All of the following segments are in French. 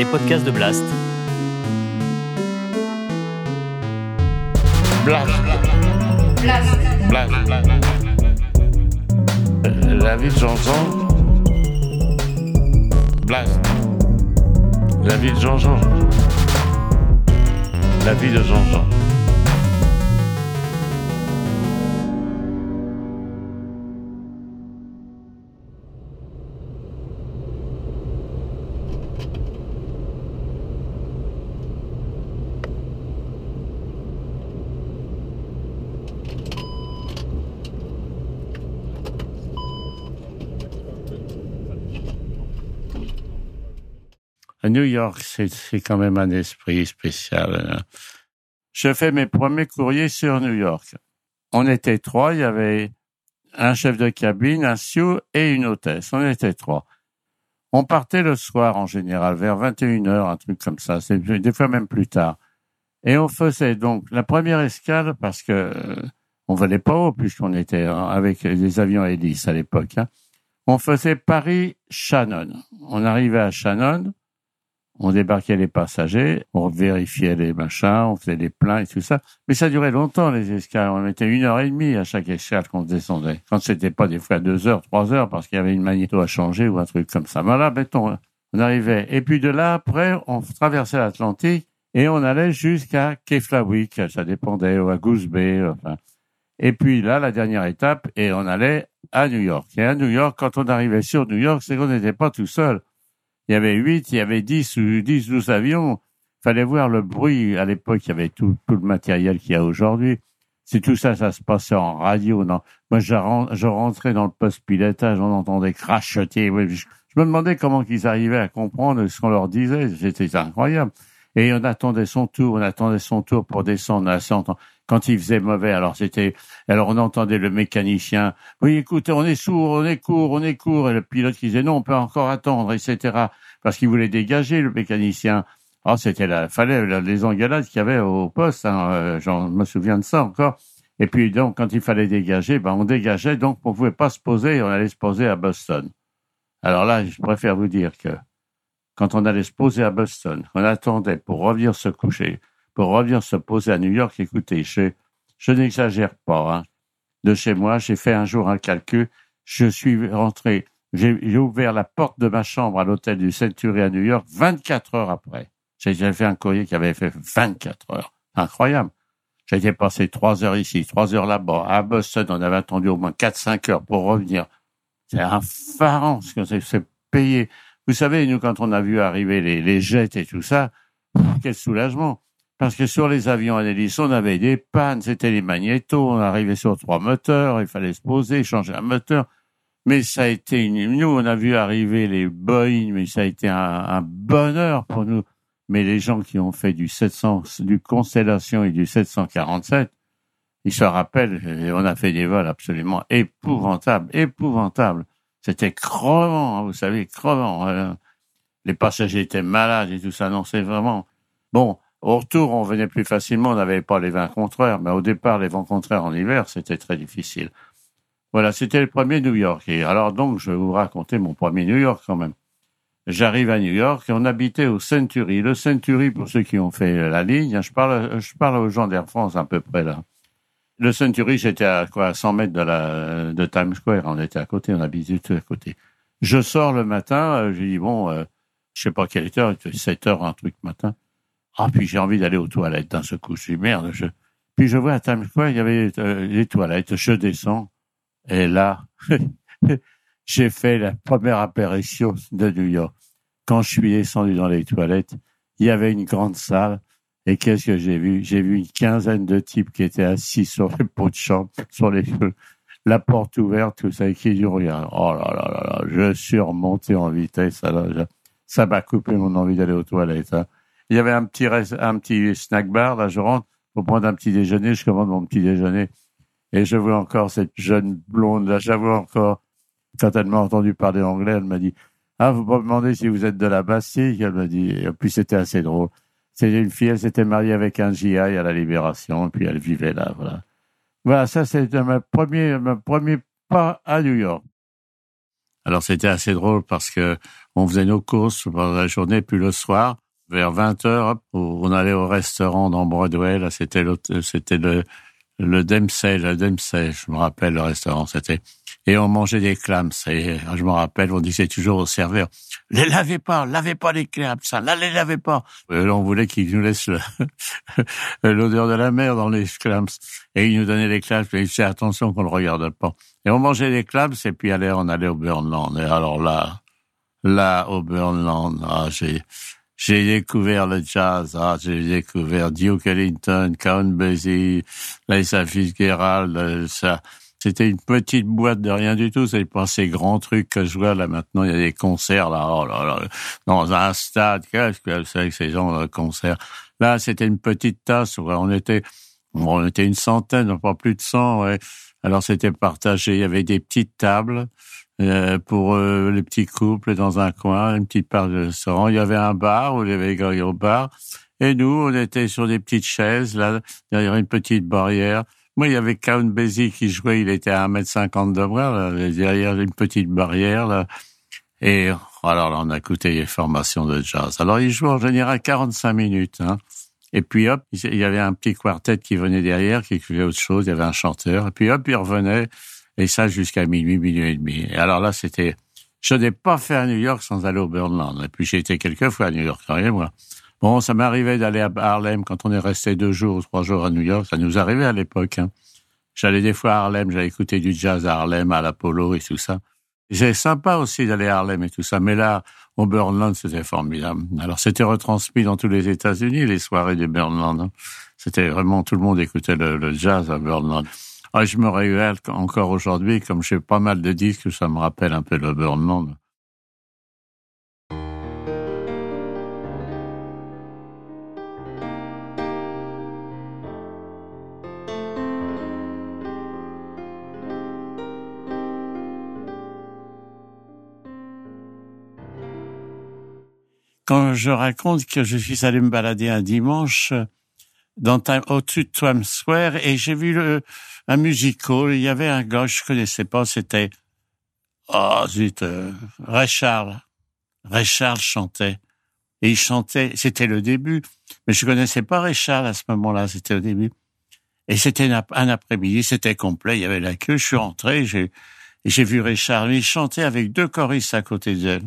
les podcasts de Blast. Blast. Blast. Blast. La de Jean-Jean. Blast. La vie de Jean-Jean. La vie de Jean-Jean. À New York, c'est quand même un esprit spécial. hein. Je fais mes premiers courriers sur New York. On était trois, il y avait un chef de cabine, un sioux et une hôtesse. On était trois. On partait le soir en général, vers 21h, un truc comme ça, des fois même plus tard. Et on faisait donc la première escale parce que euh, on volait pas haut puisqu'on était euh, avec des avions hélices à l'époque. hein. On faisait Paris-Shannon. On arrivait à Shannon, on débarquait les passagers, on vérifiait les machins, on faisait les pleins et tout ça. Mais ça durait longtemps, les escales. On mettait une heure et demie à chaque escale qu'on descendait. Quand c'était pas des fois deux heures, trois heures, parce qu'il y avait une magnéto à changer ou un truc comme ça. Voilà, mettons, on arrivait. Et puis de là, après, on traversait l'Atlantique et on allait jusqu'à Keflawick. Ça dépendait, ou à Goose Bay, enfin. Et puis là, la dernière étape, et on allait à New York. Et à New York, quand on arrivait sur New York, c'est qu'on n'était pas tout seul. Il y avait huit, il y avait dix ou dix, douze avions. Fallait voir le bruit. À l'époque, il y avait tout, le matériel qu'il y a aujourd'hui. C'est tout ça, ça se passait en radio. Non. Moi, je, ren- je rentrais dans le poste pilotage, on entendait crachoter. Je, me demandais comment ils arrivaient à comprendre ce qu'on leur disait. C'était incroyable. Et on attendait son tour, on attendait son tour pour descendre à 100 quand il faisait mauvais. Alors c'était, alors on entendait le mécanicien. Oui, écoutez, on est sourd, on est court, on est court. Et le pilote qui disait non, on peut encore attendre, etc. Parce qu'il voulait dégager le mécanicien. Ah, c'était la, fallait la- les engueulades qu'il y avait au poste. Hein, euh, j'en me souviens de ça encore. Et puis donc, quand il fallait dégager, ben on dégageait. Donc, on pouvait pas se poser. On allait se poser à Boston. Alors là, je préfère vous dire que quand on allait se poser à Boston, on attendait pour revenir se coucher, pour revenir se poser à New York. Écoutez, je, je n'exagère pas. Hein. De chez moi, j'ai fait un jour un calcul. Je suis rentré, j'ai ouvert la porte de ma chambre à l'hôtel du Century à New York 24 heures après. J'ai fait un courrier qui avait fait 24 heures. Incroyable. Été passé trois heures ici, trois heures là-bas. À Boston, on avait attendu au moins 4-5 heures pour revenir. C'est effarant ce que c'est payé. Vous savez, nous, quand on a vu arriver les, les jets et tout ça, quel soulagement. Parce que sur les avions à hélice, on avait des pannes, c'était les magnétos, on arrivait sur trois moteurs, il fallait se poser, changer un moteur. Mais ça a été une, nous, on a vu arriver les Boeing, mais ça a été un, un bonheur pour nous. Mais les gens qui ont fait du 700, du Constellation et du 747, ils se rappellent, et on a fait des vols absolument épouvantables, épouvantables. C'était crevant, hein, vous savez, crevant. euh, les passagers étaient malades et tout ça. Non, c'est vraiment... Bon, au retour, on venait plus facilement, on n'avait pas les vents contraires, mais au départ, les vents contraires en hiver, c'était très difficile. Voilà, c'était le premier New York. Et alors donc, je vais vous raconter mon premier New York quand même. J'arrive à New York et on habitait au Century. Le Century, pour ceux qui ont fait la ligne, je parle, je parle aux gens d'Air France à peu près là. Le Century, c'était à quoi, à 100 mètres de la, de Times Square. On était à côté, on habitait tout à côté. Je sors le matin, euh, je dis bon, euh, je sais pas quelle heure, il était 7 heures, un truc matin. Ah, puis j'ai envie d'aller aux toilettes d'un secours. Je dis merde, je... Puis je vois à Times Square, il y avait euh, les toilettes. Je descends. Et là, j'ai fait la première apparition de New York. Quand je suis descendu dans les toilettes, il y avait une grande salle. Et qu'est-ce que j'ai vu? J'ai vu une quinzaine de types qui étaient assis sur les pots de chambre, sur les la porte ouverte, tout ça, et qui du regard. Oh là là là là, je suis remonté en vitesse. Alors, ça m'a coupé mon envie d'aller aux toilettes. hein. Il y avait un petit, un petit snack bar, là, je rentre pour prendre un petit déjeuner, je commande mon petit déjeuner. Et je vois encore cette jeune blonde, là, vois encore. Quand elle entendu parler anglais, elle m'a dit, ah, vous me demandez si vous êtes de la Bastille? Elle m'a dit, et puis c'était assez drôle. C'était une fille, elle s'était mariée avec un GI à la Libération, et puis elle vivait là, voilà. Voilà, ça c'était mon premier, mon premier pas à New York. Alors c'était assez drôle parce que on faisait nos courses pendant la journée, puis le soir, vers 20 heures, on allait au restaurant dans Broadway. Là, c'était c'était le le Dempsey, le Dempsey, je me rappelle le restaurant, c'était. Et on mangeait des clams. Et je me rappelle, on disait toujours au serveur, les lavez pas, lavez pas les clams, ça, là, les lavez pas. Et on voulait qu'il nous laisse l'odeur de la mer dans les clams. Et il nous donnait les clams, mais il disait attention qu'on le regarde pas. Et on mangeait des clams, et puis allez, on allait au Burnland. Et alors là, là, au Burnland, ah, j'ai, j'ai découvert le jazz, ah, j'ai découvert Duke Ellington, Count Basie, Lisa Fitzgerald, euh, ça. C'était une petite boîte de rien du tout. C'est pas ces grands trucs que je vois là maintenant. Il y a des concerts là, oh dans un stade. Qu'est-ce que c'est que ces gens de concert? Là, c'était une petite tasse. On était, on était une centaine, pas plus de cent. Ouais. Alors c'était partagé. Il y avait des petites tables. Euh, pour euh, les petits couples dans un coin, une petite part de restaurant. Il y avait un bar où il y avait au bar. Et nous, on était sur des petites chaises, là, derrière une petite barrière. Moi, il y avait Count Basie qui jouait, il était à 1m50 de moi, derrière une petite barrière, là. Et alors là, on a écouté les formations de jazz. Alors, il jouait en général 45 minutes. Hein. Et puis hop, il y avait un petit quartet qui venait derrière, qui écrivait autre chose, il y avait un chanteur. Et puis hop, il revenait. Et ça jusqu'à minuit, minuit et demi. Et alors là, c'était, je n'ai pas fait à New York sans aller au Burnland. Et puis j'ai été quelques fois à New York, moi. Bon, ça m'arrivait d'aller à Harlem quand on est resté deux jours ou trois jours à New York. Ça nous arrivait à l'époque. Hein. J'allais des fois à Harlem, j'allais écouter du jazz à Harlem, à l'Apollo et tout ça. C'est sympa aussi d'aller à Harlem et tout ça. Mais là, au Burnland, c'était formidable. Alors, c'était retransmis dans tous les États-Unis, les soirées du Burnland. Hein. C'était vraiment, tout le monde écoutait le, le jazz à Burnland. Ah, je me régale encore aujourd'hui, comme j'ai pas mal de disques, ça me rappelle un peu le Burnland. Quand je raconte que je suis allé me balader un dimanche dans au-dessus de Times Square et j'ai vu le, un musical. Il y avait un gars, je connaissais pas, c'était, oh zut, euh, Ray Charles. Ray Charles chantait. Et il chantait, c'était le début, mais je connaissais pas Ray Charles à ce moment-là, c'était au début. Et c'était un après-midi, c'était complet, il y avait la queue, je suis rentré, j'ai, j'ai vu Richard, il chantait avec deux choristes à côté d'elle.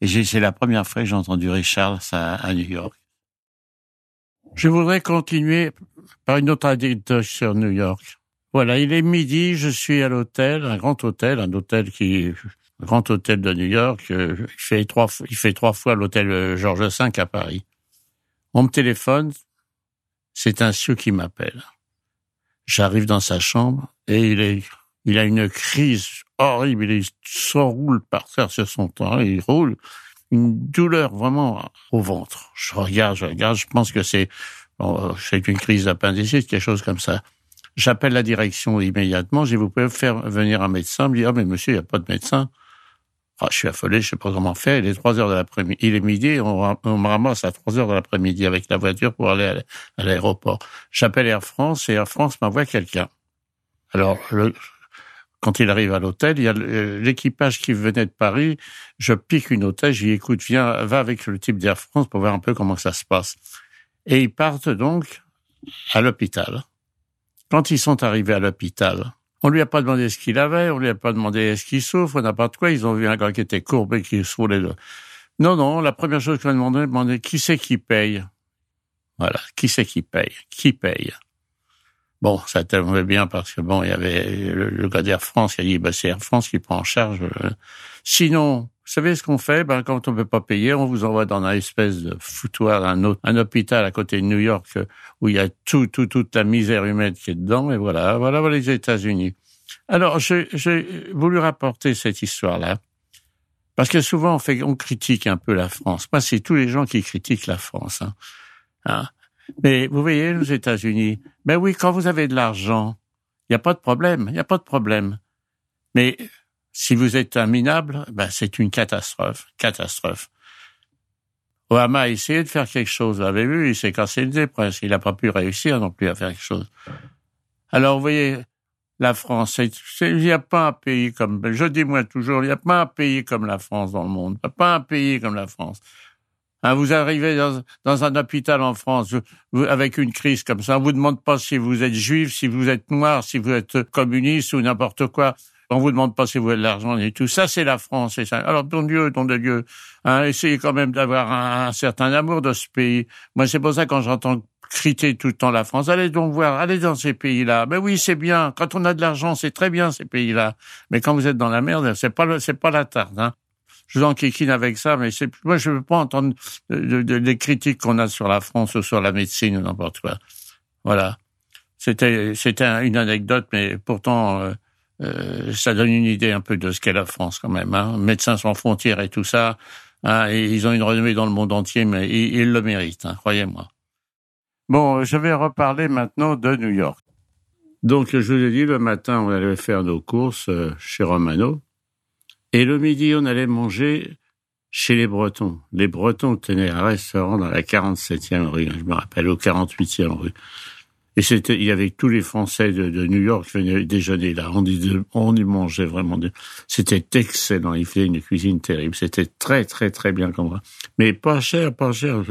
Et c'est la première fois que j'ai entendu Richard à, à New York. Je voudrais continuer par une autre anecdote sur New York. Voilà, il est midi, je suis à l'hôtel, un grand hôtel, un hôtel qui, un grand hôtel de New York. Euh, il fait trois, il fait trois fois l'hôtel euh, Georges V à Paris. On me téléphone, c'est un sioux qui m'appelle. J'arrive dans sa chambre et il est, il a une crise horrible. Il s'enroule par terre sur son temps, il roule une douleur vraiment au ventre. Je regarde, je regarde, je pense que c'est, c'est une crise d'appendicite, quelque chose comme ça. J'appelle la direction immédiatement. Je dis, vous pouvez faire venir un médecin? Il me dit, ah, mais monsieur, il n'y a pas de médecin. Ah, je suis affolé, je sais pas comment faire. Il est trois heures de l'après-midi. Il est midi, on, me ramasse à trois heures de l'après-midi avec la voiture pour aller à l'aéroport. J'appelle Air France et Air France m'envoie quelqu'un. Alors, le, quand il arrive à l'hôtel, il y a l'équipage qui venait de Paris. Je pique une hôtesse, j'y écoute, viens, va avec le type d'Air France pour voir un peu comment ça se passe. Et ils partent donc à l'hôpital. Quand ils sont arrivés à l'hôpital, on lui a pas demandé ce qu'il avait, on lui a pas demandé est-ce qu'il souffre, on de quoi. Ils ont vu un gars qui était courbé, qui se roulait. Non, non, la première chose qu'on a demandé, demandé qui c'est qui paye? Voilà, qui c'est qui paye, qui paye? Bon, ça tombait bien parce que bon, il y avait le, gars d'Air France qui a dit, bah, c'est Air France qui prend en charge. Euh. Sinon, vous savez ce qu'on fait? Ben quand on peut pas payer, on vous envoie dans un espèce de foutoir, un, autre, un hôpital à côté de New York euh, où il y a tout, tout, toute la misère humaine qui est dedans. Et voilà, voilà, voilà les États-Unis. Alors, j'ai voulu rapporter cette histoire-là parce que souvent on fait, on critique un peu la France. Moi, c'est tous les gens qui critiquent la France. Hein. Hein? Mais vous voyez, les États-Unis, ben oui, quand vous avez de l'argent, il n'y a pas de problème, il n'y a pas de problème. Mais si vous êtes un minable, ben c'est une catastrophe, catastrophe. Obama a essayé de faire quelque chose. Vous avez vu, il s'est cassé le nez. Il n'a pas pu réussir non plus à faire quelque chose. Alors, vous voyez, la France. Il n'y a pas un pays comme, je dis moi toujours, il n'y a pas un pays comme la France dans le monde. Pas un pays comme la France. Hein, vous arrivez dans, un hôpital en France avec une crise comme ça, on vous demande pas si vous êtes juif, si vous êtes noir, si vous êtes communiste ou n'importe quoi. On vous demande pas si vous avez de l'argent et tout. Ça, c'est la France. Et ça. Alors, ton Dieu, ton Dieu, hein, essayez quand même d'avoir un, certain amour de ce pays. Moi, c'est pour ça quand j'entends critiquer tout le temps la France, allez donc voir, allez dans ces pays-là. Mais oui, c'est bien. Quand on a de l'argent, c'est très bien ces pays-là. Mais quand vous êtes dans la merde, c'est pas pas la tarte. Hein je vous enquiquine avec ça, mais c'est, moi, je veux pas entendre des critiques qu'on a sur la France ou sur la médecine ou n'importe quoi. Voilà. C'était, c'était une anecdote, mais pourtant, euh, euh, ça donne une idée un peu de ce qu'est la France quand même. Hein. Médecins sans frontières et tout ça, hein, ils ont une renommée dans le monde entier, mais ils, le méritent, hein, croyez-moi. Bon, je vais reparler maintenant de New York. Donc, je vous ai dit, le matin, on allait faire nos courses euh, chez Romano. Et le midi, on allait manger chez les Bretons. Les Bretons tenaient un restaurant dans la 47e rue, je me rappelle, au 48e rue. Et c'était, il y avait tous les Français de, New York qui venaient déjeuner là. On y, mangeait vraiment. C'était excellent. Ils faisaient une cuisine terrible. C'était très, très, très bien comme ça. Mais pas cher, pas cher.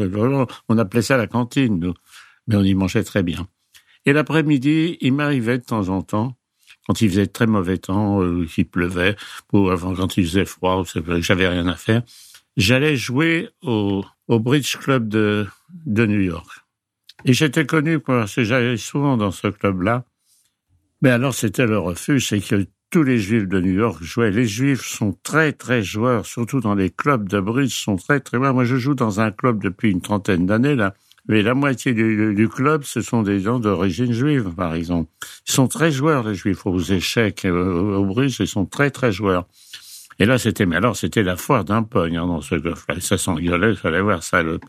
On appelait ça la cantine, nous. Mais on y mangeait très bien. Et l'après-midi, il m'arrivait de temps en temps quand il faisait très mauvais temps, euh, qu'il pleuvait, ou avant quand il faisait froid, j'avais rien à faire, j'allais jouer au, au Bridge Club de, de New York. Et j'étais connu parce que j'allais souvent dans ce club-là. Mais alors c'était le refuge, c'est que tous les juifs de New York jouaient. Les juifs sont très très joueurs, surtout dans les clubs de bridge, sont très très joueurs. Moi je joue dans un club depuis une trentaine d'années là, mais la moitié du, du, club, ce sont des gens d'origine juive, par exemple. Ils sont très joueurs, les juifs, aux échecs, au, au ils sont très, très joueurs. Et là, c'était, mais alors, c'était la foire d'un pogne hein, dans ce golf-là. Ça s'engueulait, il fallait voir ça. Le,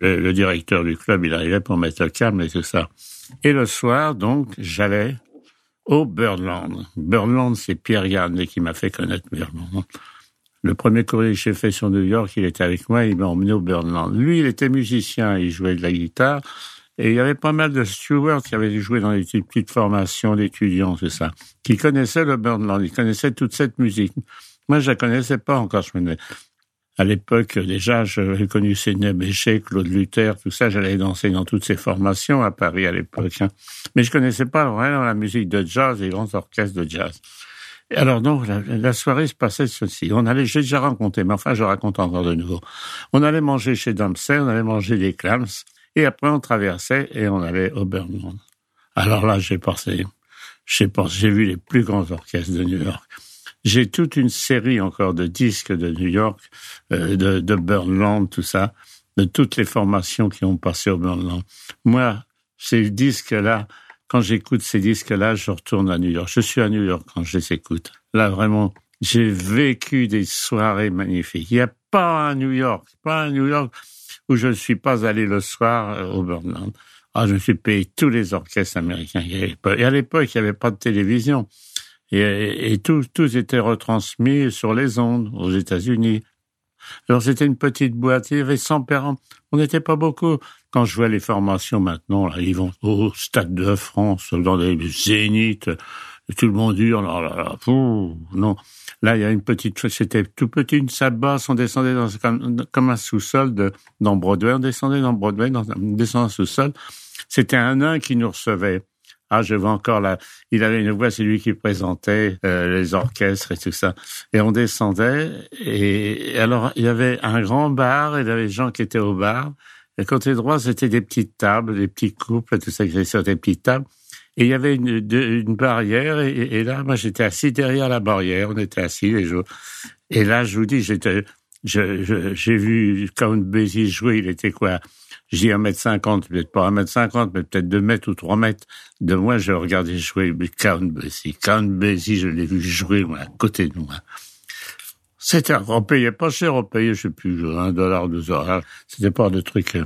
le, directeur du club, il arrivait pour mettre le calme et tout ça. Et le soir, donc, j'allais au Birdland. Birdland, c'est Pierre Yann qui m'a fait connaître Birdland. Le premier courrier que j'ai fait sur New York, il était avec moi, il m'a emmené au Birdland. Lui, il était musicien, il jouait de la guitare. Et il y avait pas mal de stewards qui avaient joué dans les petites formations d'étudiants, c'est ça, qui connaissaient le Birdland, ils connaissaient toute cette musique. Moi, je la connaissais pas encore. À l'époque, déjà, j'avais connu Sidney Bechet, Claude Luther, tout ça. J'allais danser dans toutes ces formations à Paris à l'époque. Hein. Mais je connaissais pas vraiment la musique de jazz, les grands orchestres de jazz. Alors donc la, soirée se passait ceci. On allait, j'ai déjà raconté, mais enfin je raconte encore de nouveau. On allait manger chez Dempsey, on allait manger des clams, et après on traversait et on allait au Birmingham. Alors là j'ai pensé, j'ai pensé, j'ai vu les plus grands orchestres de New York. J'ai toute une série encore de disques de New York, euh, de, de Burnland, tout ça, de toutes les formations qui ont passé au Burnland. Moi, ces disques-là, quand j'écoute ces disques-là, je retourne à New York. Je suis à New York quand je les écoute. Là, vraiment, j'ai vécu des soirées magnifiques. Il n'y a pas un New York, pas un New York où je ne suis pas allé le soir euh, au Burnland. Ah, je me suis payé tous les orchestres américains. Et à l'époque, il n'y avait pas de télévision. Et, et tout, tous étaient retransmis sur les ondes aux États-Unis. Alors c'était une petite boîte, il y avait 100 parents. On n'était pas beaucoup. Quand je vois les formations maintenant, là, ils vont au Stade de France, dans des zéniths, tout le monde hurle, oh là là, non. Là, il y a une petite, c'était tout petit, une salle on descendait dans, comme, un sous-sol de, dans Broadway, on descendait dans Broadway, dans, on descendait un sous-sol. C'était un nain qui nous recevait. Ah, je vois encore là. Il avait une voix, c'est lui qui présentait euh, les orchestres et tout ça. Et on descendait. Et, alors, il y avait un grand bar. Et il y avait des gens qui étaient au bar. Et côté droit, c'était des petites tables, des petits couples, tout ça qui sur des petites tables. Et il y avait une, une barrière. Et, et, là, moi, j'étais assis derrière la barrière. On était assis les jours. Et là, je vous dis, j'étais, j'ai je, vu Count Basie jouer. Il était quoi? Je dis un mètre cinquante, peut-être pas un mètre cinquante, mais peut-être deux mètres ou trois mètres de moi, je regardais jouer Count Basie. Count Basie, je l'ai vu jouer, moi, à côté de moi. C'était, on payait pas cher, on payait, je sais plus, un dollar, deux dollars. C'était pas de trucs.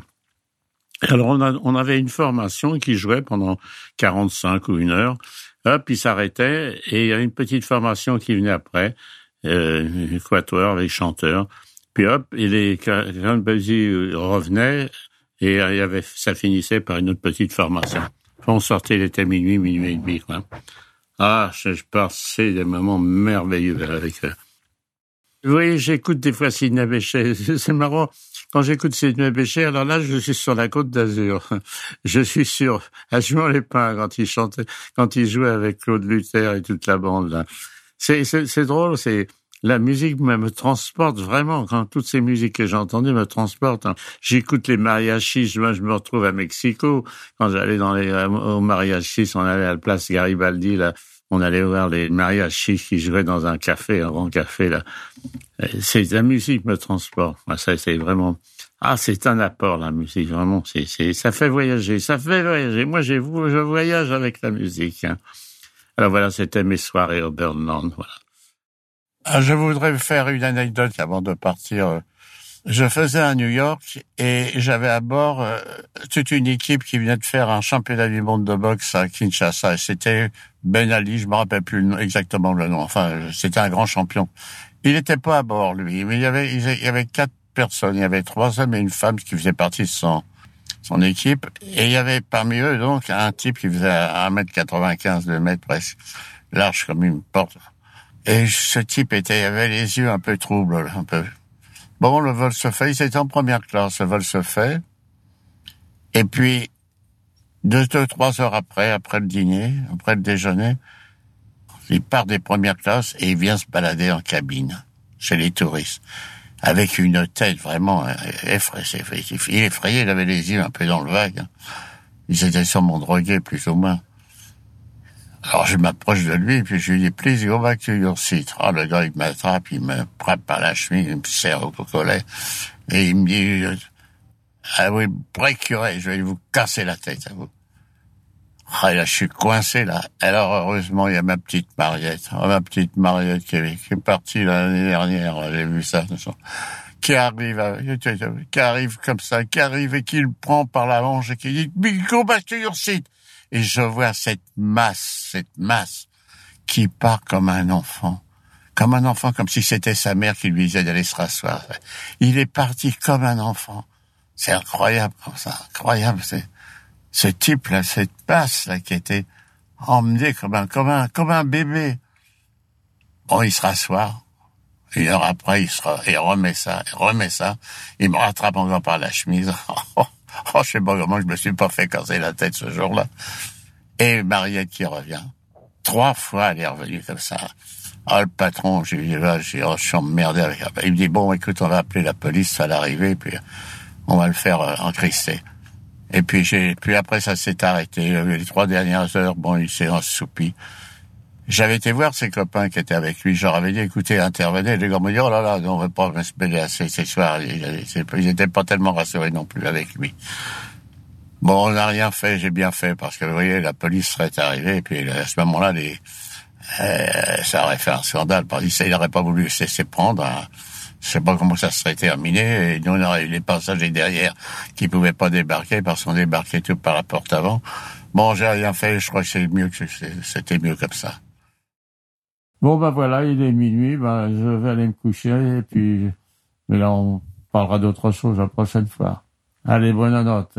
Alors, on, a, on avait une formation qui jouait pendant 45 ou une heure. Hop, il s'arrêtait et il y avait une petite formation qui venait après, euh, équateur avec chanteur. Puis hop, et les Count Basie revenait et il y avait, ça finissait par une autre petite formation. on sortait, il était minuit, minuit et demi, quoi. Ah, je, je passais des moments merveilleux avec eux. Oui, j'écoute des fois Sidney Bechet. C'est marrant. Quand j'écoute Sidney Bechet, alors là, je suis sur la côte d'Azur. Je suis sur Achemont les Pins quand il chantait, quand il jouait avec Claude Luther et toute la bande là. C'est, drôle, c'est, la musique me, transporte vraiment. Quand toutes ces musiques que j'ai entendues me transportent. Hein. J'écoute les mariachis. Moi, je me retrouve à Mexico. Quand j'allais dans les au mariachis, on allait à la place Garibaldi là. On allait voir les mariachis qui jouaient dans un café, un grand café là. C'est la musique me transporte. Ça, c'est vraiment. Ah, c'est un apport la musique, vraiment. C'est, ça fait voyager, ça fait voyager. Moi, je voyage avec la musique. Hein. Alors voilà, c'était mes soirées au Burnland. Voilà. Ah, je voudrais faire une anecdote avant de partir. Je faisais à New York et j'avais à bord euh, toute une équipe qui venait de faire un championnat du monde de boxe à Kinshasa. C'était Ben Ali, je me rappelle plus exactement le nom. Enfin, c'était un grand champion. Il n'était pas à bord, lui, mais il y avait, il y avait quatre personnes. Il y avait trois hommes et une femme qui faisaient partie de son, son équipe. Et il y avait parmi eux, donc, un type qui faisait 1m95, 2 mètres presque, large comme une porte. Et ce type était, avait les yeux un peu troubles, un peu. Bon, le vol se fait, il était en première classe, le vol se fait. Et puis, deux, deux, trois heures après, après le dîner, après le déjeuner, il part des premières classes et il vient se balader en cabine, chez les touristes. Avec une tête vraiment euh, effrayée. Il effrayé, il avait les yeux un peu dans le vague. Ils étaient sûrement drogués, plus ou moins. Alors je m'approche de lui, puis je lui dis, please go back to your seat. Ah, le gars, il m'attrape, il me frappe par la chemise, il me serre au collet, et il me dit, I will break your je vais vous casser la tête à vous. Ah, là, je suis coincé, là. Alors, heureusement, il y a ma petite Mariette. Oh, ma petite Mariette qui est, qui est partie l'année dernière, j'ai vu ça. Qui arrive, qui arrive comme ça, qui arrive et qui le prend par la manche et qui dit, go back to your seat et je vois cette masse, cette masse qui part comme un enfant, comme un enfant, comme si c'était sa mère qui lui disait d'aller se rasseoir. Il est parti comme un enfant. C'est incroyable comme ça, incroyable. C'est ce type-là, cette masse-là qui était emmené comme un, comme un, comme un bébé. Bon, il se rassoit. Une heure après, il se il remet ça, il remet ça. Il me rattrape encore par la chemise. Oh, je sais pas comment je me suis pas fait casser la tête ce jour-là. Et Mariette qui revient. Trois fois, elle est revenue comme ça. Ah, le patron, j'ai dit, là, j'ai, oh, je suis emmerdé avec. Il me dit, bon, écoute, on va appeler la police, ça va l'arriver, puis on va le faire euh, encrister. Et puis j'ai, puis après ça s'est arrêté. Les trois dernières heures, bon, il s'est ensoupi. J'avais été voir ses copains qui étaient avec lui. Leur avais dit, écoutez, intervenez. Les gars m'ont dit, oh là là, on ne veut pas se mêler à ces, ces soirs. Ils n'étaient pas tellement rassurés non plus avec lui. Bon, on n'a rien fait, j'ai bien fait, parce que vous voyez, la police serait arrivée, et puis à ce moment-là, les, euh, ça aurait fait un scandale. Parce qu'il n'aurait pas voulu se laisser prendre. Hein. Je sais pas comment ça serait terminé. Et nous, on aurait eu les passagers derrière qui pouvaient pas débarquer parce qu'on débarquait tout par la porte avant. Bon, j'ai rien fait. Je crois que c'est mieux que c'était mieux comme ça. Bon, ben voilà, il est minuit, ben, je vais aller me coucher et puis, mais là, on parlera d'autre chose la prochaine fois. Allez, bonne note.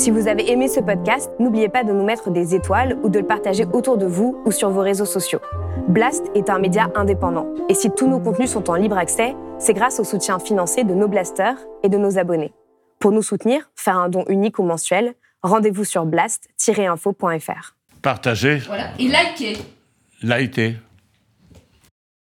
Si vous avez aimé ce podcast, n'oubliez pas de nous mettre des étoiles ou de le partager autour de vous ou sur vos réseaux sociaux. Blast est un média indépendant et si tous nos contenus sont en libre accès, c'est grâce au soutien financier de nos blasters et de nos abonnés. Pour nous soutenir, faire un don unique ou mensuel, rendez-vous sur blast-info.fr. Partagez. Voilà. Et likez. Likez.